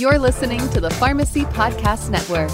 You're listening to the Pharmacy Podcast Network.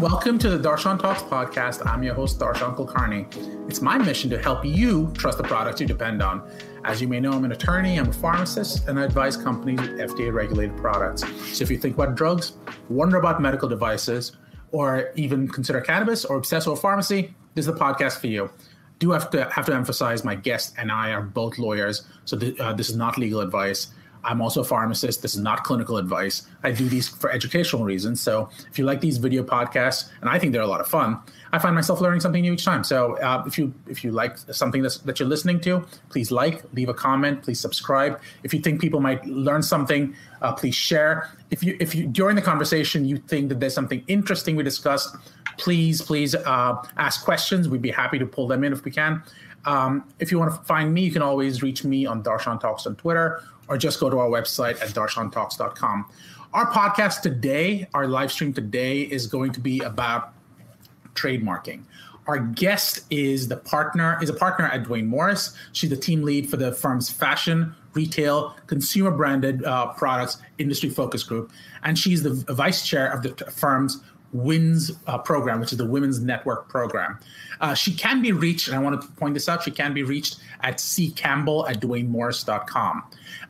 Welcome to the Darshan Talks podcast. I'm your host, Darshan Kulkarni. It's my mission to help you trust the products you depend on. As you may know, I'm an attorney, I'm a pharmacist, and I advise companies with FDA regulated products. So if you think about drugs, wonder about medical devices, or even consider cannabis or obsess over pharmacy, this is the podcast for you. Do have to have to emphasize my guest and I are both lawyers, so th- uh, this is not legal advice. I'm also a pharmacist. This is not clinical advice. I do these for educational reasons. So if you like these video podcasts, and I think they're a lot of fun, I find myself learning something new each time. So uh, if you if you like something that's, that you're listening to, please like, leave a comment, please subscribe. If you think people might learn something, uh, please share. If you if you during the conversation you think that there's something interesting we discussed, please please uh, ask questions. We'd be happy to pull them in if we can. Um, if you want to find me, you can always reach me on Darshan Talks on Twitter or just go to our website at darshantalks.com. Our podcast today, our live stream today, is going to be about trademarking. Our guest is the partner is a partner at Duane Morris. She's the team lead for the firm's fashion, retail, consumer branded uh, products industry focus group, and she's the vice chair of the firm's WINS uh, program, which is the Women's Network program. Uh, she can be reached, and I want to point this out, she can be reached at ccampbell at duanemorris.com.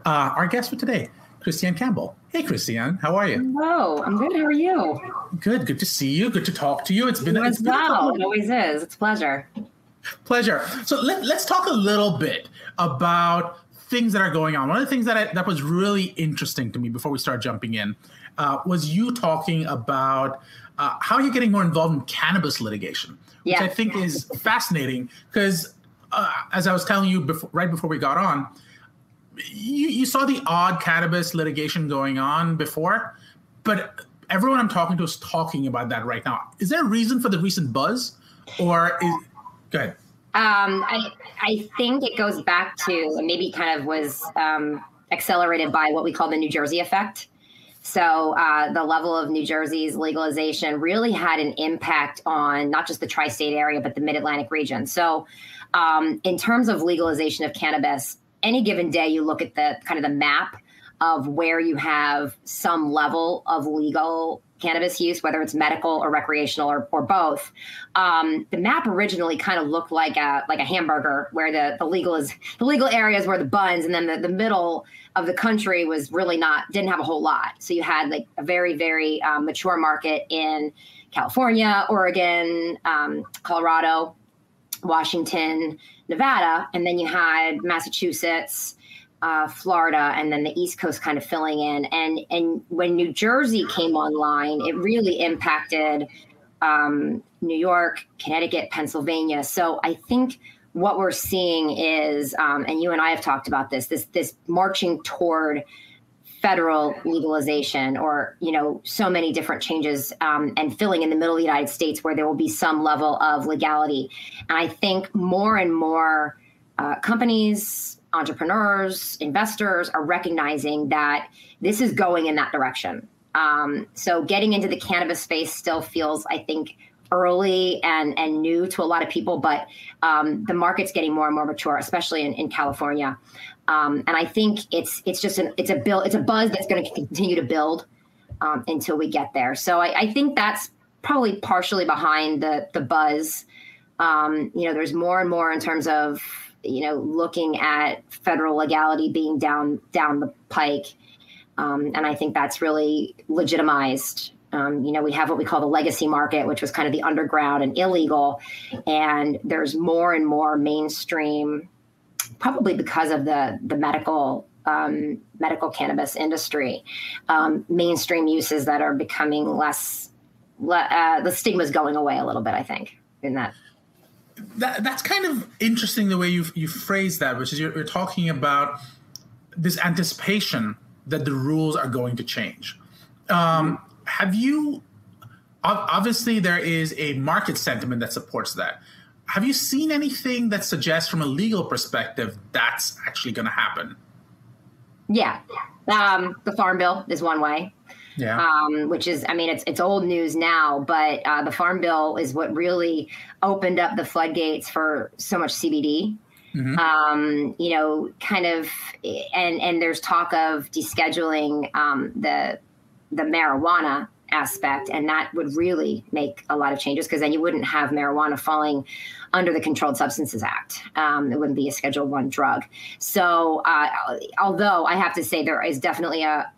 Uh, our guest for today, Christiane Campbell. Hey, Christiane, how are you? Hello, I'm good. How are you? Good. Good to see you. Good to talk to you. It's been, it's been well. It always is. It's a pleasure. Pleasure. So let, let's talk a little bit about things that are going on. One of the things that I, that was really interesting to me before we start jumping in uh, was you talking about uh, how you're getting more involved in cannabis litigation, which yeah. I think is fascinating because, uh, as I was telling you before, right before we got on, you, you saw the odd cannabis litigation going on before, but everyone I'm talking to is talking about that right now. Is there a reason for the recent buzz, or is, go? Um, I I think it goes back to maybe kind of was um, accelerated by what we call the New Jersey effect. So uh, the level of New Jersey's legalization really had an impact on not just the tri-state area but the Mid-Atlantic region. So um, in terms of legalization of cannabis, any given day you look at the kind of the map of where you have some level of legal cannabis use, whether it's medical or recreational or, or both. Um, the map originally kind of looked like a like a hamburger, where the, the legal is the legal areas were the buns, and then the, the middle of the country was really not didn't have a whole lot. So you had like a very very um, mature market in California, Oregon, um, Colorado, Washington, Nevada, and then you had Massachusetts, uh, Florida, and then the East Coast kind of filling in. And and when New Jersey came online, it really impacted um, New York, Connecticut, Pennsylvania. So I think what we're seeing is, um, and you and I have talked about this, this this marching toward federal legalization or you know so many different changes um, and filling in the middle of the united states where there will be some level of legality. And i think more and more uh, companies entrepreneurs investors are recognizing that this is going in that direction. Um, so getting into the cannabis space still feels i think early and and new to a lot of people but um, the market's getting more and more mature especially in, in california um, and I think it's it's just an it's a build it's a buzz that's going to continue to build um, until we get there. So I, I, think that's probably partially behind the the buzz. Um, you know, there's more and more in terms of you know looking at federal legality being down down the pike, um, and I think that's really legitimized. Um, you know, we have what we call the legacy market, which was kind of the underground and illegal, and there's more and more mainstream probably because of the the medical um, medical cannabis industry, um, mainstream uses that are becoming less. Uh, the stigma is going away a little bit. I think in that. That, that's kind of interesting the way you you phrase that, which is you're, you're talking about this anticipation that the rules are going to change. Um, have you? Obviously, there is a market sentiment that supports that have you seen anything that suggests, from a legal perspective, that's actually going to happen? Yeah, um, the Farm Bill is one way. Yeah. Um, which is, I mean, it's it's old news now, but uh, the Farm Bill is what really opened up the floodgates for so much CBD. Mm-hmm. Um, you know, kind of, and and there's talk of descheduling um, the the marijuana aspect, and that would really make a lot of changes because then you wouldn't have marijuana falling under the Controlled Substances Act. Um, it wouldn't be a Schedule One drug. So, uh, although I have to say there is definitely a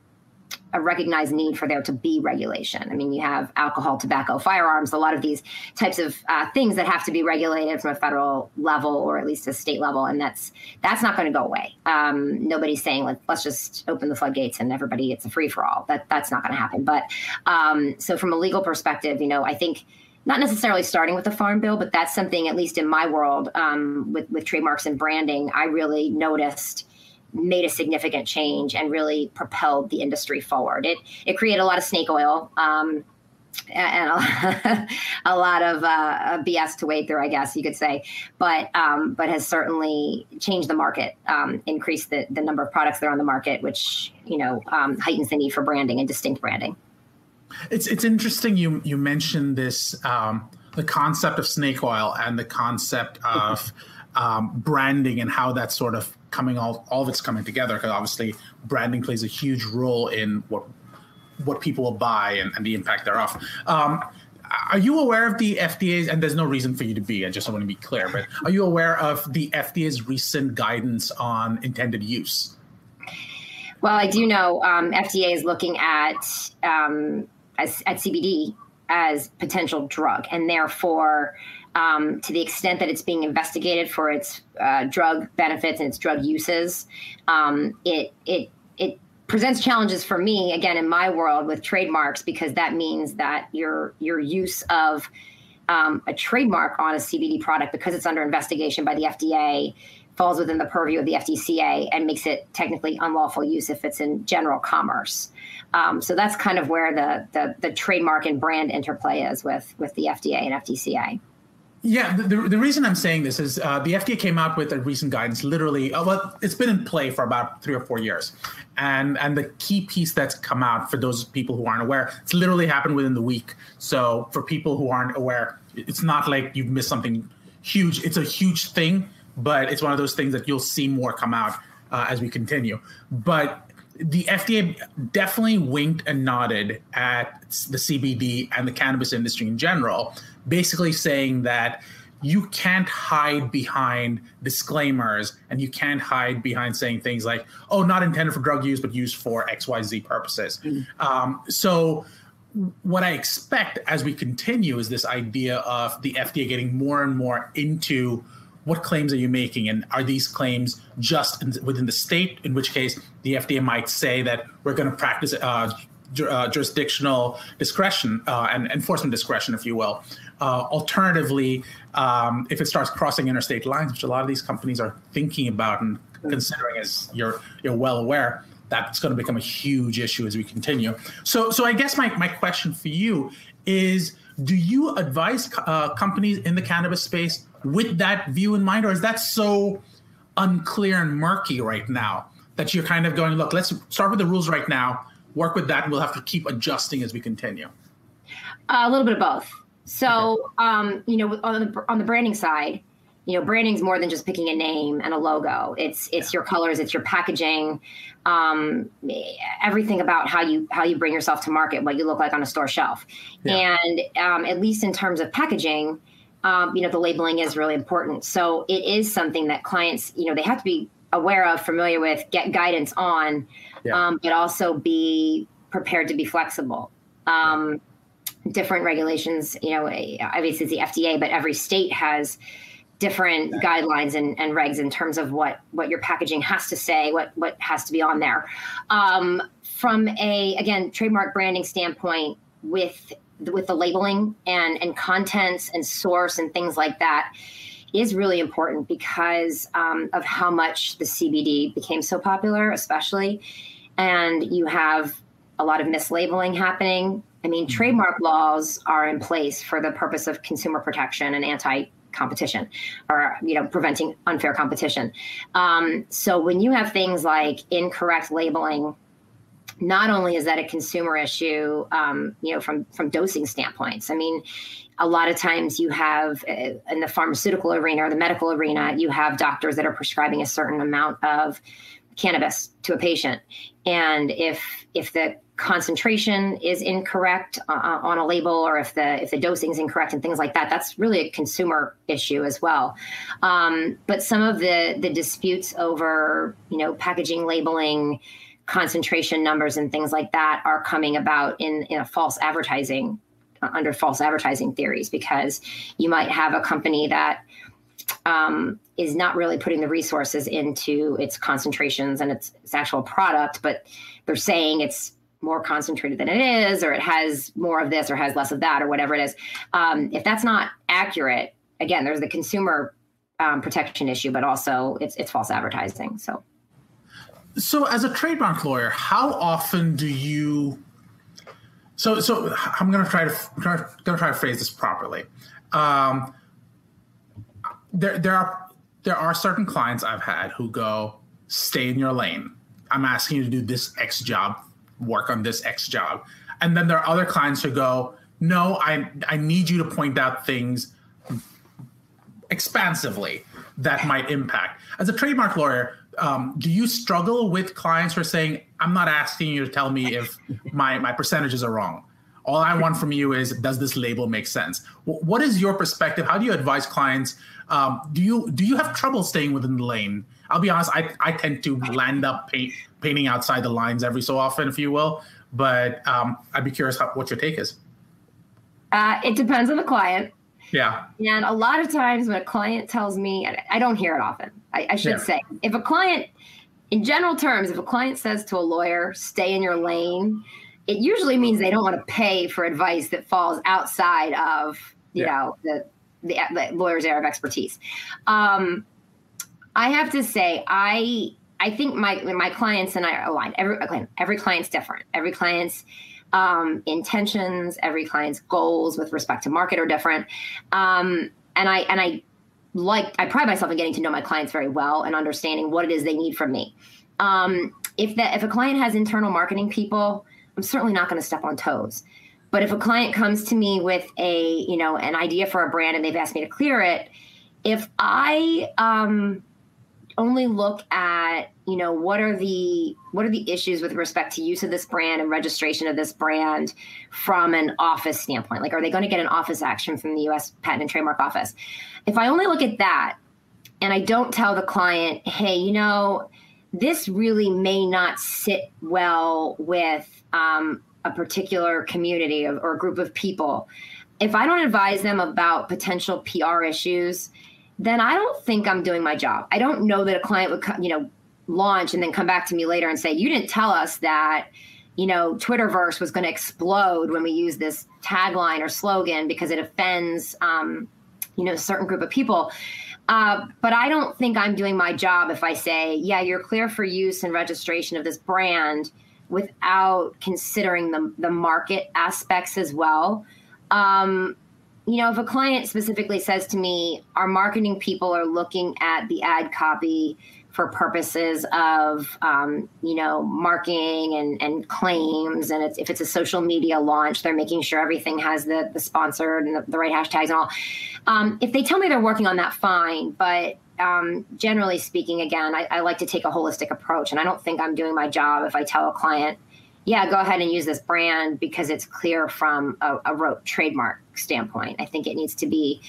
a recognized need for there to be regulation. I mean, you have alcohol, tobacco, firearms, a lot of these types of uh, things that have to be regulated from a federal level or at least a state level, and that's that's not going to go away. Um, nobody's saying like let's just open the floodgates and everybody gets a free for all. That that's not going to happen. But um, so from a legal perspective, you know, I think not necessarily starting with the farm bill, but that's something at least in my world um, with with trademarks and branding, I really noticed made a significant change and really propelled the industry forward. It it created a lot of snake oil. Um, and a, a, lot of uh, BS to wade through, I guess you could say, but um, but has certainly changed the market, um, increased the, the number of products that are on the market, which you know um, heightens the need for branding and distinct branding. It's it's interesting you you mentioned this um, the concept of snake oil and the concept of um, branding and how that sort of coming all all of it's coming together because obviously branding plays a huge role in what what people will buy and, and the impact thereof. Um, are you aware of the FDA's and there's no reason for you to be, I just want to be clear, but are you aware of the FDA's recent guidance on intended use? Well, I do know um, FDA is looking at um, as, at CBD as potential drug, and therefore um, to the extent that it's being investigated for its uh, drug benefits and its drug uses. Um, it it it presents challenges for me again in my world with trademarks because that means that your your use of um, a trademark on a CBD product because it's under investigation by the FDA falls within the purview of the FDCA and makes it technically unlawful use if it's in general commerce. Um, so that's kind of where the, the, the trademark and brand interplay is with with the FDA and FDCA. Yeah, the, the reason I'm saying this is uh, the FDA came out with a recent guidance. Literally, uh, well, it's been in play for about three or four years, and and the key piece that's come out for those people who aren't aware, it's literally happened within the week. So for people who aren't aware, it's not like you've missed something huge. It's a huge thing, but it's one of those things that you'll see more come out uh, as we continue. But the FDA definitely winked and nodded at the CBD and the cannabis industry in general basically saying that you can't hide behind disclaimers and you can't hide behind saying things like, oh, not intended for drug use, but used for XYZ purposes. Mm-hmm. Um, so, what I expect as we continue is this idea of the FDA getting more and more into what claims are you making and are these claims just in, within the state in which case the fda might say that we're going to practice uh, uh, jurisdictional discretion uh, and enforcement discretion if you will uh, alternatively, um, if it starts crossing interstate lines, which a lot of these companies are thinking about and considering, as you're you're well aware, that's going to become a huge issue as we continue. So, so I guess my my question for you is: Do you advise uh, companies in the cannabis space with that view in mind, or is that so unclear and murky right now that you're kind of going, look, let's start with the rules right now, work with that, and we'll have to keep adjusting as we continue? A little bit of both. So, um, you know, on the on the branding side, you know, branding is more than just picking a name and a logo. It's it's your colors, it's your packaging, um, everything about how you how you bring yourself to market, what you look like on a store shelf, yeah. and um, at least in terms of packaging, um, you know, the labeling is really important. So it is something that clients, you know, they have to be aware of, familiar with, get guidance on, yeah. Um, but also be prepared to be flexible. Um, different regulations. You know, obviously it's the FDA, but every state has different guidelines and, and regs in terms of what what your packaging has to say, what what has to be on there. Um, from a again trademark branding standpoint, with with the labeling and and contents and source and things like that is really important because um, of how much the CBD became so popular, especially, and you have a lot of mislabeling happening I mean, mm-hmm. trademark laws are in place for the purpose of consumer protection and anti competition or you know preventing unfair competition um, so when you have things like incorrect labeling not only is that a consumer issue um, you know from from dosing standpoints i mean a lot of times you have uh, in the pharmaceutical arena or the medical arena you have doctors that are prescribing a certain amount of cannabis to a patient. And if if the concentration is incorrect uh, uh, on a label or if the if the dosing is incorrect and things like that that's really a consumer issue as well. Um, but some of the the disputes over you know packaging labeling concentration numbers and things like that are coming about in in a false advertising uh, under false advertising theories because you might have a company that um, is not really putting the resources into its concentrations and its, its actual product, but they're saying it's more concentrated than it is, or it has more of this, or has less of that, or whatever it is. Um, if that's not accurate, again, there's the consumer um, protection issue, but also it's it's false advertising. So, so as a trademark lawyer, how often do you? So, so I'm going to try to going to try to phrase this properly. Um, there, there are there are certain clients I've had who go, stay in your lane. I'm asking you to do this X job, work on this X job. And then there are other clients who go, no, I, I need you to point out things expansively that might impact. As a trademark lawyer, um, do you struggle with clients who are saying, I'm not asking you to tell me if my, my percentages are wrong? All I want from you is, does this label make sense? What is your perspective? How do you advise clients um, do you do you have trouble staying within the lane? I'll be honest. I, I tend to land up paint, painting outside the lines every so often, if you will. But um, I'd be curious how, what your take is. Uh, it depends on the client. Yeah. And a lot of times when a client tells me, I don't hear it often. I, I should yeah. say, if a client, in general terms, if a client says to a lawyer, "Stay in your lane," it usually means they don't want to pay for advice that falls outside of you yeah. know the the, the lawyer's area of expertise. Um, I have to say, I I think my my clients and I are aligned. Every every client's different. Every client's um, intentions, every client's goals with respect to market are different. Um, and I and I like I pride myself in getting to know my clients very well and understanding what it is they need from me. Um, if that if a client has internal marketing people, I'm certainly not going to step on toes. But if a client comes to me with a, you know, an idea for a brand and they've asked me to clear it, if I um, only look at, you know, what are the what are the issues with respect to use of this brand and registration of this brand from an office standpoint? Like, are they going to get an office action from the U.S. Patent and Trademark Office? If I only look at that, and I don't tell the client, hey, you know, this really may not sit well with um, a particular community or group of people, if I don't advise them about potential PR issues, then I don't think I'm doing my job. I don't know that a client would, you know, launch and then come back to me later and say, "You didn't tell us that." You know, Twitterverse was going to explode when we use this tagline or slogan because it offends, um, you know, a certain group of people. Uh, but I don't think I'm doing my job if I say, yeah, you're clear for use and registration of this brand, without considering the, the market aspects as well. Um, you know, if a client specifically says to me, our marketing people are looking at the ad copy for purposes of, um, you know, marketing and, and claims, and it's, if it's a social media launch, they're making sure everything has the, the sponsored and the, the right hashtags and all. Um, if they tell me they're working on that, fine. But um, generally speaking, again, I, I, like to take a holistic approach, and I don't think I'm doing my job if I tell a client, "Yeah, go ahead and use this brand because it's clear from a, a trademark standpoint." I think it needs to be,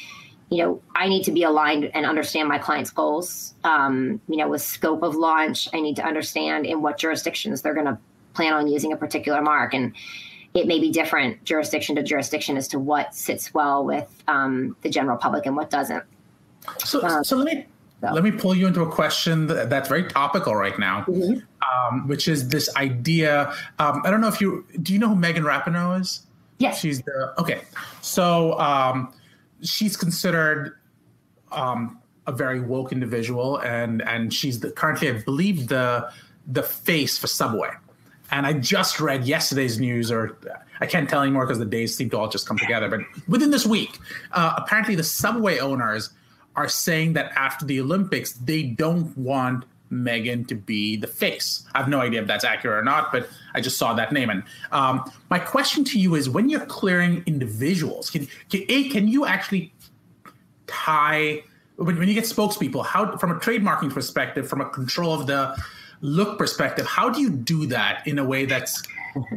you know, I need to be aligned and understand my client's goals. Um, you know, with scope of launch, I need to understand in what jurisdictions they're going to plan on using a particular mark, and it may be different jurisdiction to jurisdiction as to what sits well with um, the general public and what doesn't. So, um, so let me so. Let me pull you into a question that, that's very topical right now, mm-hmm. um, which is this idea. Um, I don't know if you do you know who Megan Rapinoe is? Yes. She's the okay. So um, she's considered um, a very woke individual, and and she's the, currently, I believe, the the face for Subway. And I just read yesterday's news, or I can't tell anymore because the days seem to all just come together. But within this week, uh, apparently the subway owners are saying that after the Olympics, they don't want Megan to be the face. I have no idea if that's accurate or not, but I just saw that name. And um, my question to you is: When you're clearing individuals, can, can a can you actually tie when, when you get spokespeople? How from a trademarking perspective, from a control of the look perspective, how do you do that in a way that's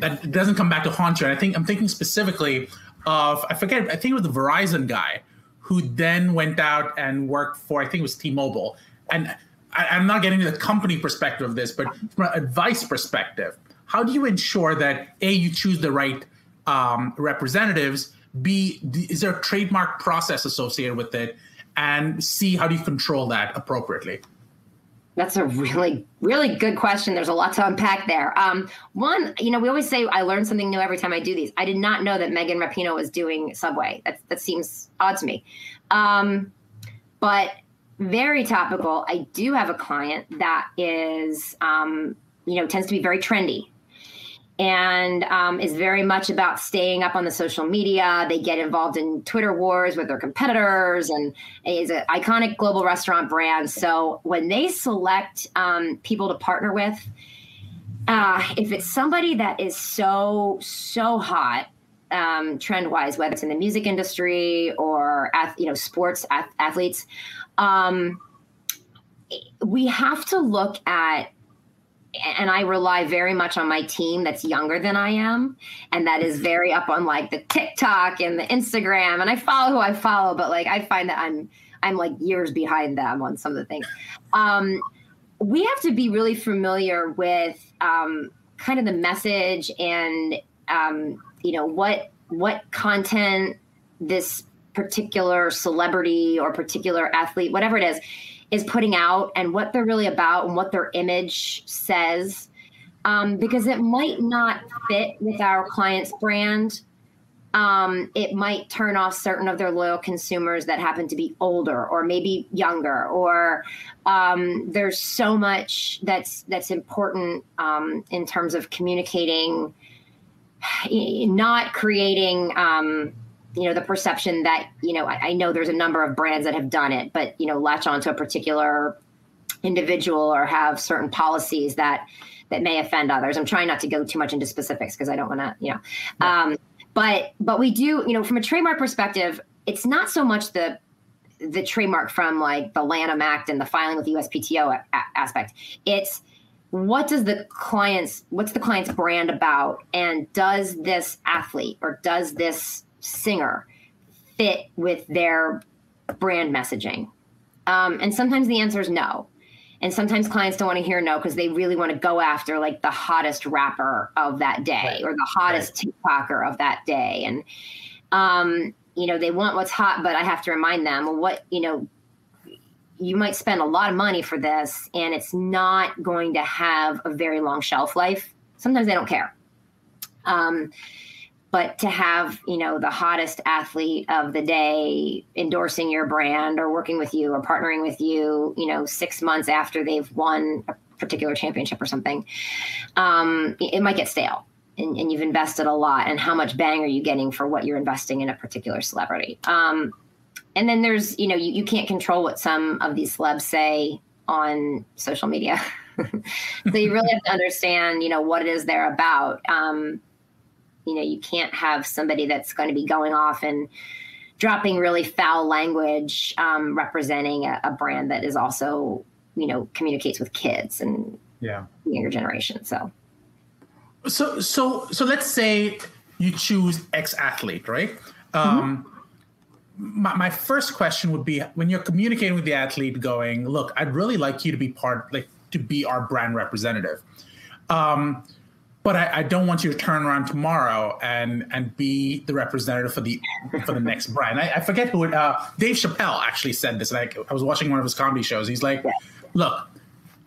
that doesn't come back to haunt you? And I think I'm thinking specifically of I forget I think it was the Verizon guy who then went out and worked for I think it was T-Mobile and I, am not getting the company perspective of this, but from an advice perspective, how do you ensure that a you choose the right um, representatives? B is there a trademark process associated with it? And C how do you control that appropriately? That's a really, really good question. There's a lot to unpack there. Um, one, you know, we always say I learn something new every time I do these. I did not know that Megan Rapinoe was doing Subway. That that seems odd to me. Um, but very topical. I do have a client that is, um, you know, tends to be very trendy and um, is very much about staying up on the social media. They get involved in Twitter wars with their competitors and is an iconic global restaurant brand. So when they select um, people to partner with, uh, if it's somebody that is so, so hot, um, trend wise, whether it's in the music industry or, you know, sports athletes, um, we have to look at and I rely very much on my team that's younger than I am, and that is very up on like the TikTok and the Instagram. And I follow who I follow, but like I find that I'm I'm like years behind them on some of the things. Um, we have to be really familiar with um, kind of the message and um, you know what what content this particular celebrity or particular athlete, whatever it is, is putting out and what they're really about and what their image says. Um, because it might not fit with our client's brand. Um, it might turn off certain of their loyal consumers that happen to be older or maybe younger or um, there's so much that's that's important um, in terms of communicating not creating um, you know the perception that you know I, I, know there's a number of brands that have done it but you know latch onto a particular individual or have certain policies that that may offend others. I'm trying not to go too much into specifics because i don't want to you know. Yeah. um, but but we do you know from a trademark perspective it's not so much the the trademark from like the lanham act and the filing with the uspto a- aspect. It's what does the client's what's the client's brand about? And does this athlete or does this singer fit with their brand messaging? Um, and sometimes the answer is no. And sometimes clients don't want to hear no because they really want to go after like the hottest rapper of that day right. or the hottest right. TikToker of that day. And, um, you know, they want what's hot, but I have to remind them what, you know, you might spend a lot of money for this and it's not going to have a very long shelf life. Sometimes they don't care. Um, but to have you know the hottest athlete of the day endorsing your brand or working with you or partnering with you you know six months after they've won a particular championship or something um, it might get stale. And, and, you've invested a lot. And how much bang are you getting for what you're investing in a particular celebrity? Um, and then there's you know you, you can't control what some of these celebs say on social media. So you really have to understand you know what it is they're about. Um, you know you can't have somebody that's going to be going off and dropping really foul language um, representing a, a, brand that is also you know communicates with kids and yeah. younger generation so. So so so let's say you choose ex athlete right um, mm-hmm. my, my first question would be when you're communicating with the athlete going look i'd really like you to be part like to be our brand representative. Um, but I, I, don't want you to turn around tomorrow and and be the representative for the for the next brand. I, I forget who it. Uh, Dave Chappelle actually said this. Like I was watching one of his comedy shows. He's like, "Look,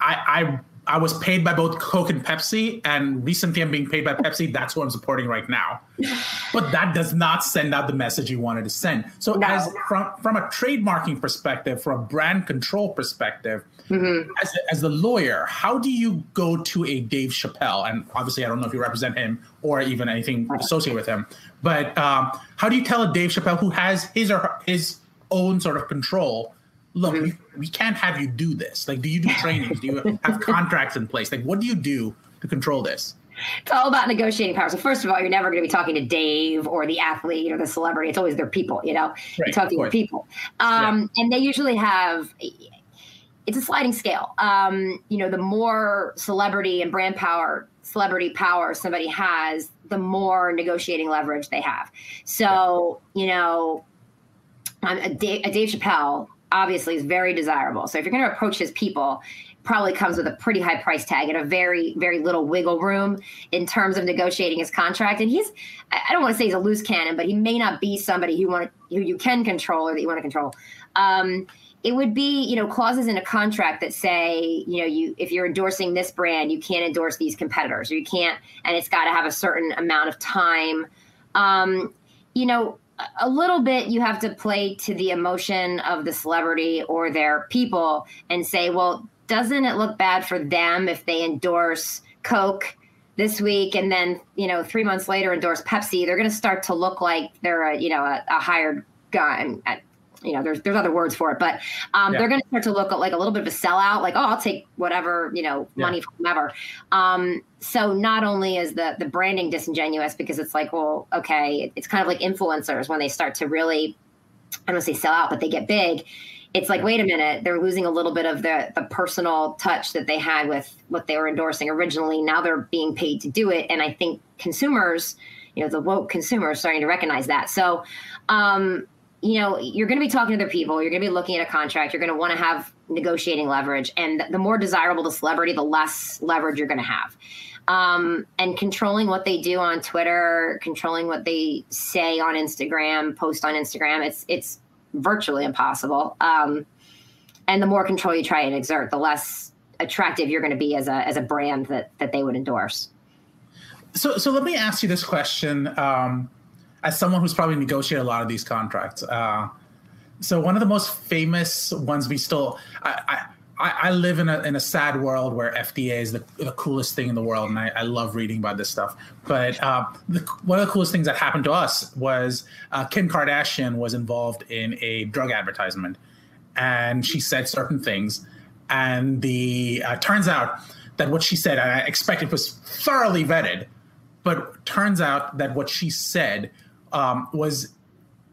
I I was paid by both Coke and Pepsi, and recently I'm being paid by Pepsi. That's what I'm supporting right now. But that does not send out the message you wanted to send. So, no. as from from a trademarking perspective, from a brand control perspective, mm-hmm. as as the lawyer, how do you go to a Dave Chappelle? And obviously, I don't know if you represent him or even anything associated with him. But um, how do you tell a Dave Chappelle who has his or her, his own sort of control? Look, mm-hmm. we, we can't have you do this. Like, do you do trainings? do you have contracts in place? Like, what do you do to control this? It's all about negotiating power. So first of all, you're never going to be talking to Dave or the athlete or the celebrity. It's always their people, you know. Right, you're talking to people, um, yeah. and they usually have. It's a sliding scale. Um, you know, the more celebrity and brand power, celebrity power somebody has, the more negotiating leverage they have. So, you know, a Dave, a Dave Chappelle obviously is very desirable. So if you're going to approach his people, probably comes with a pretty high price tag and a very very little wiggle room in terms of negotiating his contract. And he's I don't want to say he's a loose cannon, but he may not be somebody who want who you can control or that you want to control. Um, it would be you know clauses in a contract that say you know you if you're endorsing this brand you can't endorse these competitors or you can't and it's got to have a certain amount of time um, you know a little bit you have to play to the emotion of the celebrity or their people and say, well, doesn't it look bad for them if they endorse Coke this week and then, you know, three months later endorse Pepsi? They're going to start to look like they're a, you know, a, a hired gun you know, there's there's other words for it, but um, yeah. they're going to start to look like a little bit of a sellout. Like, oh, I'll take whatever you know money yeah. from whomever. Um, so not only is the the branding disingenuous because it's like, well, okay, it's kind of like influencers when they start to really, I don't say sell out, but they get big. It's like, wait a minute, they're losing a little bit of the the personal touch that they had with what they were endorsing originally. Now they're being paid to do it, and I think consumers, you know, the woke consumers, starting to recognize that. So. Um, you know, you're going to be talking to other people. You're going to be looking at a contract. You're going to want to have negotiating leverage. And the more desirable the celebrity, the less leverage you're going to have. Um, and controlling what they do on Twitter, controlling what they say on Instagram, post on Instagram, it's it's virtually impossible. Um, and the more control you try and exert, the less attractive you're going to be as a as a brand that that they would endorse. So so let me ask you this question. Um, as someone who's probably negotiated a lot of these contracts. Uh, so one of the most famous ones we still, I, I, I, live in a, in a sad world where FDA is the, the coolest thing in the world, and I, I love reading about this stuff. But uh, the, one of the coolest things that happened to us was uh, Kim Kardashian was involved in a drug advertisement, and she said certain things, and the uh, turns out that what she said, I expected was thoroughly vetted, but turns out that what she said um, was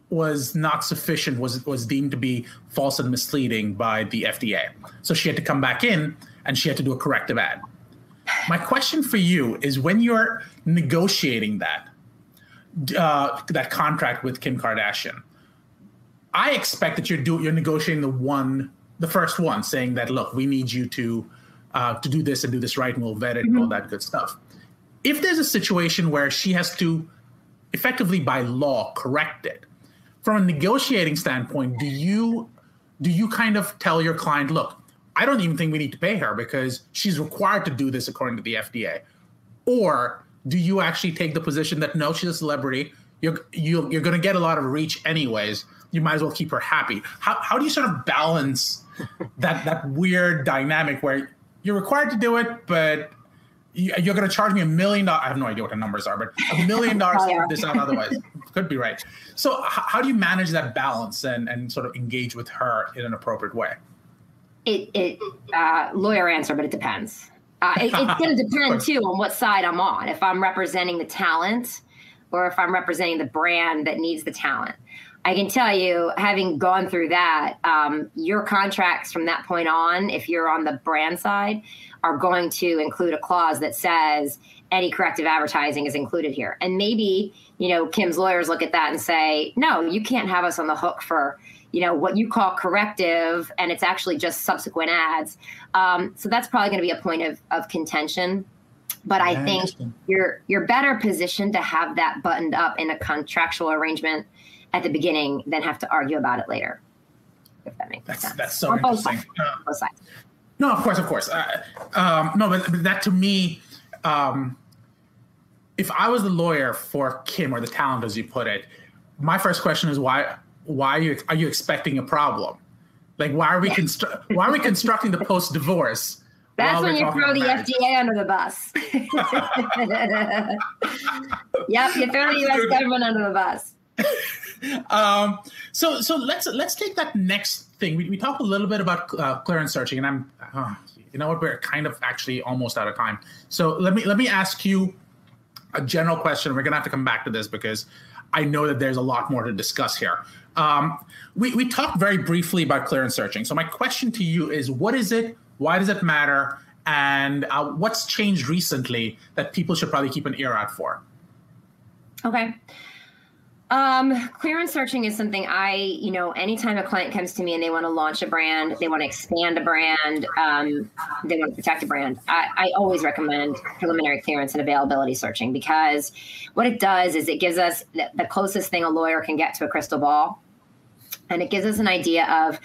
was not sufficient, was was deemed to be false and misleading by the FDA. So she had to come back in and she had to do a corrective ad. My question for you is when you're negotiating that uh, that contract with Kim Kardashian, I expect that you're do you're negotiating the one the first one, saying that look, we need you to uh, to do this and do this right, and we'll vet it mm-hmm. and all that good stuff. If there's a situation where she has to effectively by law corrected. From a negotiating standpoint, do you do you kind of tell your client, look, I don't even think we need to pay her because she's required to do this according to the FDA, or do you actually take the position that no, she's a celebrity, you're you, you're going to get a lot of reach anyways. You might as well keep her happy. How how do you sort of balance that that weird dynamic where you're required to do it, but you're going to charge me a million dollars. I have no idea what the numbers are, but a million dollars for this out otherwise could be right. So, how do you manage that balance and, and sort of engage with her in an appropriate way? It, it uh, lawyer answer, but it depends. Uh, it, it's going to depend too on what side I'm on. If I'm representing the talent, or if I'm representing the brand that needs the talent. I can tell you, having gone through that, um, your contracts from that point on, if you're on the brand side, are going to include a clause that says any corrective advertising is included here. And maybe, you know, Kim's lawyers look at that and say, no, you can't have us on the hook for, you know, what you call corrective, and it's actually just subsequent ads. Um, so that's probably going to be a point of, of contention. But I think you're you're better positioned to have that buttoned up in a contractual arrangement at the beginning than have to argue about it later. If that makes that's, sense. That's so interesting. Both sides. Both sides. No, of course, of course. Uh, um, no, but, but, that to me, um, if I was the lawyer for Kim or the talent, as you put it, my first question is why? Why are you are you expecting a problem? Like, why are we constru- why are we constructing the post divorce? That's when you throw the marriage? FDA under the bus. yep, you throw the U.S. government under the bus. um, so so let's let's take that next thing. We, we talked a little bit about uh, clearance searching, and I'm uh, you know what we're kind of actually almost out of time. So let me let me ask you a general question. We're gonna have to come back to this because I know that there's a lot more to discuss here. Um, we we talked very briefly about clearance searching. So my question to you is, what is it? Why does it matter? And uh, what's changed recently that people should probably keep an ear out for? Okay. Um, clearance searching is something I, you know, anytime a client comes to me and they want to launch a brand, they want to expand a brand, um, they want to protect a brand, I, I always recommend preliminary clearance and availability searching because what it does is it gives us the, the closest thing a lawyer can get to a crystal ball. And it gives us an idea of,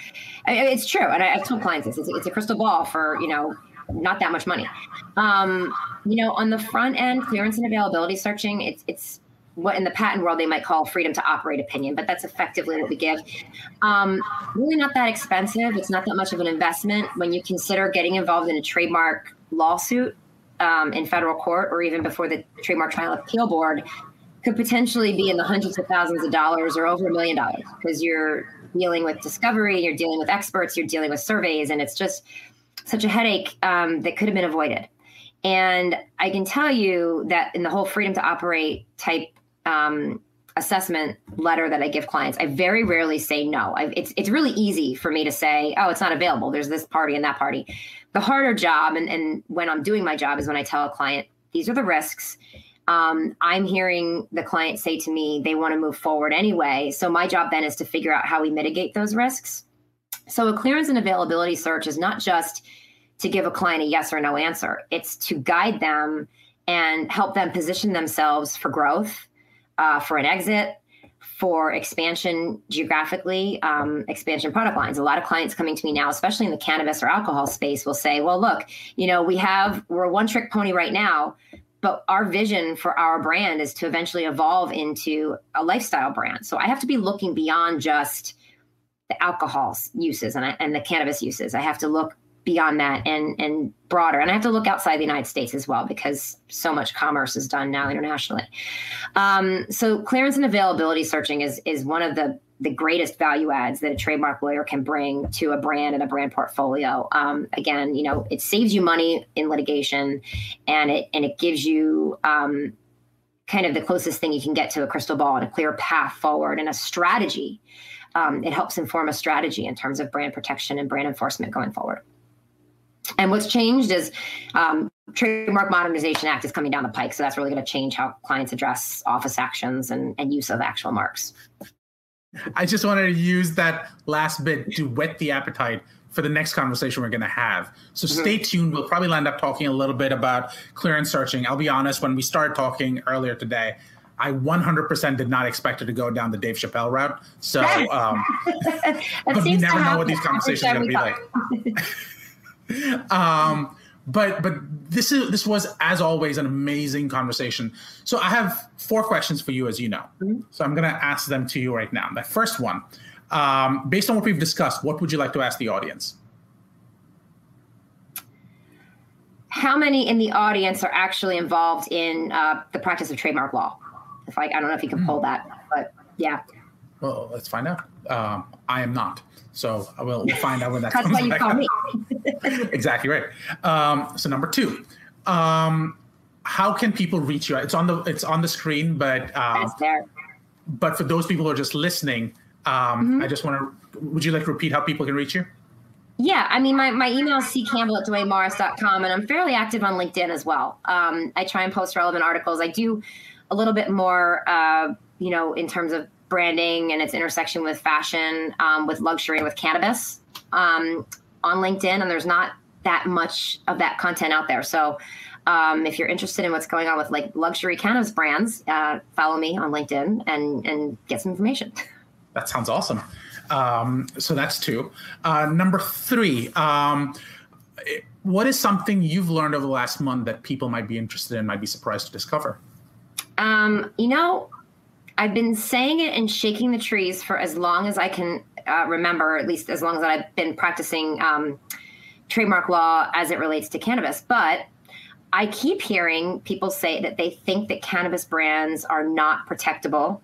it's true. And I, have told clients this, it's, it's a crystal ball for, you know, not that much money. Um, you know, on the front end, clearance and availability searching, it's, it's, what in the patent world they might call freedom to operate opinion, but that's effectively what we give. Um, really not that expensive. It's not that much of an investment when you consider getting involved in a trademark lawsuit um, in federal court or even before the Trademark Trial Appeal Board could potentially be in the hundreds of thousands of dollars or over a million dollars because you're dealing with discovery, you're dealing with experts, you're dealing with surveys, and it's just such a headache um, that could have been avoided. And I can tell you that in the whole freedom to operate type um, assessment letter that I give clients, I very rarely say no. I, it's it's really easy for me to say, oh, it's not available. There's this party and that party. The harder job, and, and when I'm doing my job, is when I tell a client these are the risks. Um, I'm hearing the client say to me they want to move forward anyway. So my job then is to figure out how we mitigate those risks. So a clearance and availability search is not just to give a client a yes or no answer. It's to guide them and help them position themselves for growth uh, for an exit, for expansion geographically, um, expansion product lines. A lot of clients coming to me now, especially in the cannabis or alcohol space, will say, "Well, look, you know, we have we're a one trick pony right now." But our vision for our brand is to eventually evolve into a lifestyle brand. So I have to be looking beyond just the alcohol uses and, I, and the cannabis uses. I have to look beyond that and and broader. And i have to look outside the united states as well because so much commerce is done now internationally. Um, so clearance and availability searching is is one of the the greatest value adds that a trademark lawyer can bring to a brand and a brand portfolio. Um, again you know it saves you money in litigation and it and it gives you um, kind of the closest thing you can get to a crystal ball and a clear path forward and a strategy. Um, it helps inform a strategy in terms of brand protection and brand enforcement going forward and what's changed is um, Trademark Modernization Act is coming down the pike. So that's really going to change how clients address office actions and, and use of actual marks. I just wanted to use that last bit to whet the appetite for the next conversation we're going to have. So mm-hmm. stay tuned. We'll probably end up talking a little bit about clearance searching. I'll be honest, when we started talking earlier today, I 100% did not expect it to go down the Dave Chappelle route. So, um, but we never know what these conversations are going to be like. um, but but this is this was as always an amazing conversation. So I have four questions for you, as you know. Mm-hmm. So I'm going to ask them to you right now. The first one, um, based on what we've discussed, what would you like to ask the audience? How many in the audience are actually involved in uh, the practice of trademark law? If I, I don't know if you can pull hmm. that, but yeah. Well, let's find out. Um, I am not. So I will we'll find out when that That's comes why you call me. exactly right. Um, so number two, um, how can people reach you? It's on the it's on the screen, but um. But for those people who are just listening, um, mm-hmm. I just want to. Would you like to repeat how people can reach you? Yeah, I mean, my, my email is ccampbell at duanemorris.com, and I'm fairly active on LinkedIn as well. Um, I try and post relevant articles. I do a little bit more, uh, you know, in terms of branding and its intersection with fashion, um, with luxury, and with cannabis um, on LinkedIn. And there's not that much of that content out there. So um, if you're interested in what's going on with like luxury cannabis brands, uh, follow me on LinkedIn and and get some information. That sounds awesome. Um, so that's two. Uh, number three. Um, what is something you've learned over the last month that people might be interested in, might be surprised to discover? Um, you know, I've been saying it and shaking the trees for as long as I can uh, remember, at least as long as I've been practicing um, trademark law as it relates to cannabis. But I keep hearing people say that they think that cannabis brands are not protectable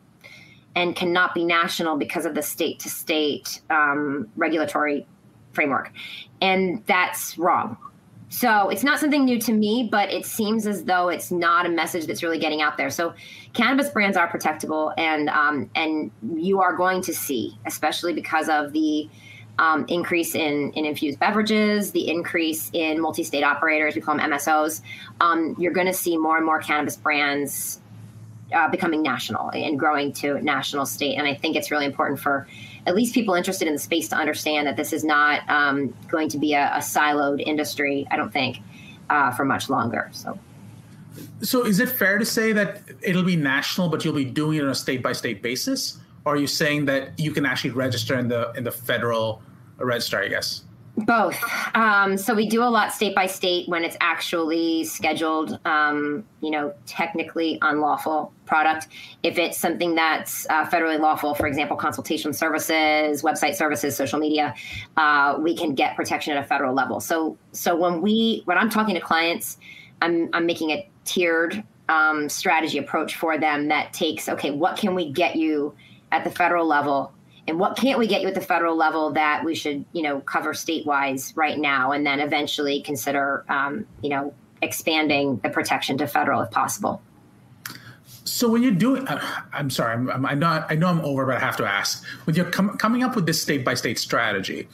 and cannot be national because of the state to state regulatory framework. And that's wrong. So it's not something new to me, but it seems as though it's not a message that's really getting out there. So cannabis brands are protectable, and um, and you are going to see, especially because of the um, increase in, in infused beverages, the increase in multi-state operators, we call them MSOs. Um, you're going to see more and more cannabis brands uh, becoming national and growing to national state. And I think it's really important for at least people interested in the space to understand that this is not um, going to be a, a, siloed industry. I don't think uh, for much longer. So. So is it fair to say that it'll be national, but you'll be doing it on a state by state basis? Or are you saying that you can actually register in the in the federal register? I guess. Both. Um, so we do a lot state by state when it's actually scheduled, um, you know, technically unlawful product. If it's something that's uh, federally lawful, for example, consultation services, website services, social media, uh, we can get protection at a federal level. So, so when we, when I'm talking to clients, I'm, I'm making a tiered um, strategy approach for them that takes, okay, what can we get you at the federal level and what can't we get you at the federal level that we should you know cover statewise right now and then eventually consider um, you know expanding the protection to federal if possible so when you're doing uh, i'm sorry I'm, I'm, i know i know i'm over but i have to ask when you're com- coming up with this state by state strategy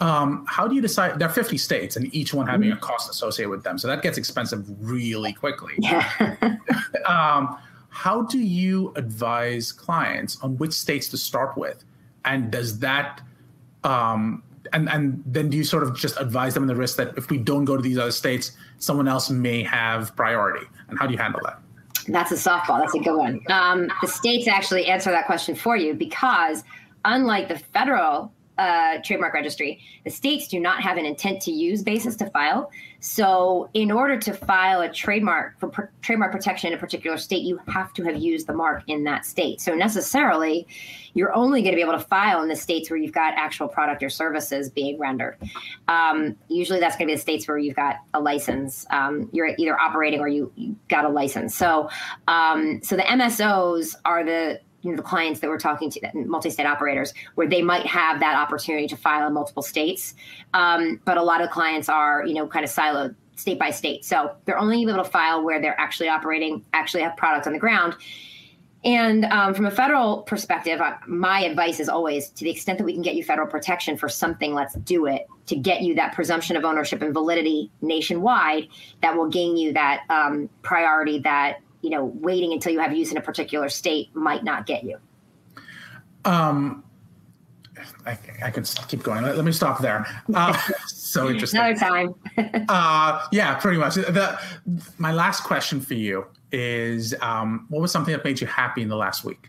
um, how do you decide there are 50 states and each one having mm-hmm. a cost associated with them so that gets expensive really quickly yeah. um, how do you advise clients on which states to start with and does that um, and and then do you sort of just advise them on the risk that if we don't go to these other states, someone else may have priority? And how do you handle that? That's a softball. That's a good one. Um, the states actually answer that question for you because, unlike the federal uh, trademark registry, the states do not have an intent to use basis to file. So, in order to file a trademark for pr- trademark protection in a particular state, you have to have used the mark in that state. So, necessarily, you're only going to be able to file in the states where you've got actual product or services being rendered. Um, usually, that's going to be the states where you've got a license. Um, you're either operating or you, you got a license. So, um, so the MSOs are the you know, the clients that we're talking to, multi-state operators, where they might have that opportunity to file in multiple states. Um, but a lot of clients are, you know, kind of siloed state by state. So they're only able to file where they're actually operating, actually have products on the ground. And um, from a federal perspective, my advice is always to the extent that we can get you federal protection for something, let's do it to get you that presumption of ownership and validity nationwide that will gain you that um, priority that you know, waiting until you have use in a particular state might not get you. Um, I, I could keep going. Let, let me stop there. Uh, so interesting. Another time. uh, yeah, pretty much. The, my last question for you is um, what was something that made you happy in the last week?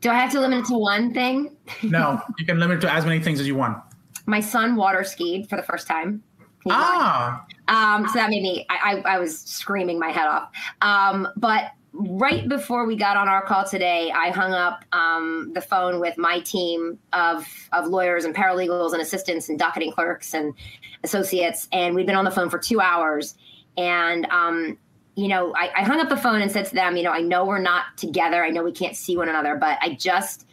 Do I have to limit it to one thing? no, you can limit it to as many things as you want. My son water skied for the first time. ah. Um, so that made me, I, I, I was screaming my head off. Um, but right before we got on our call today, I hung up um, the phone with my team of, of lawyers and paralegals and assistants and docketing clerks and associates. And we'd been on the phone for two hours. And, um, you know, I, I hung up the phone and said to them, you know, I know we're not together. I know we can't see one another, but I just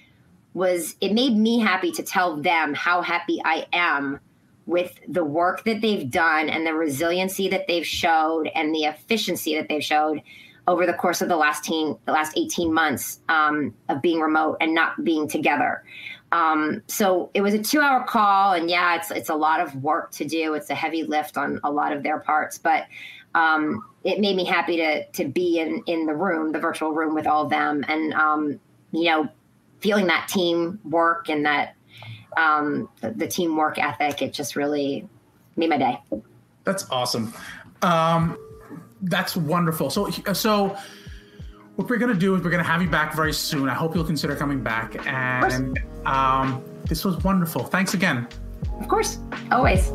was, it made me happy to tell them how happy I am with the work that they've done and the resiliency that they've showed and the efficiency that they've showed over the course of the last teen, the last 18 months um, of being remote and not being together. Um, so it was a two hour call and yeah, it's, it's a lot of work to do. It's a heavy lift on a lot of their parts, but um, it made me happy to, to be in, in the room, the virtual room with all of them. And, um, you know, feeling that team work and that um, the, the teamwork ethic. It just really made my day. That's awesome. Um, that's wonderful. So, so what we're going to do is we're going to have you back very soon. I hope you'll consider coming back. And um, this was wonderful. Thanks again. Of course, always.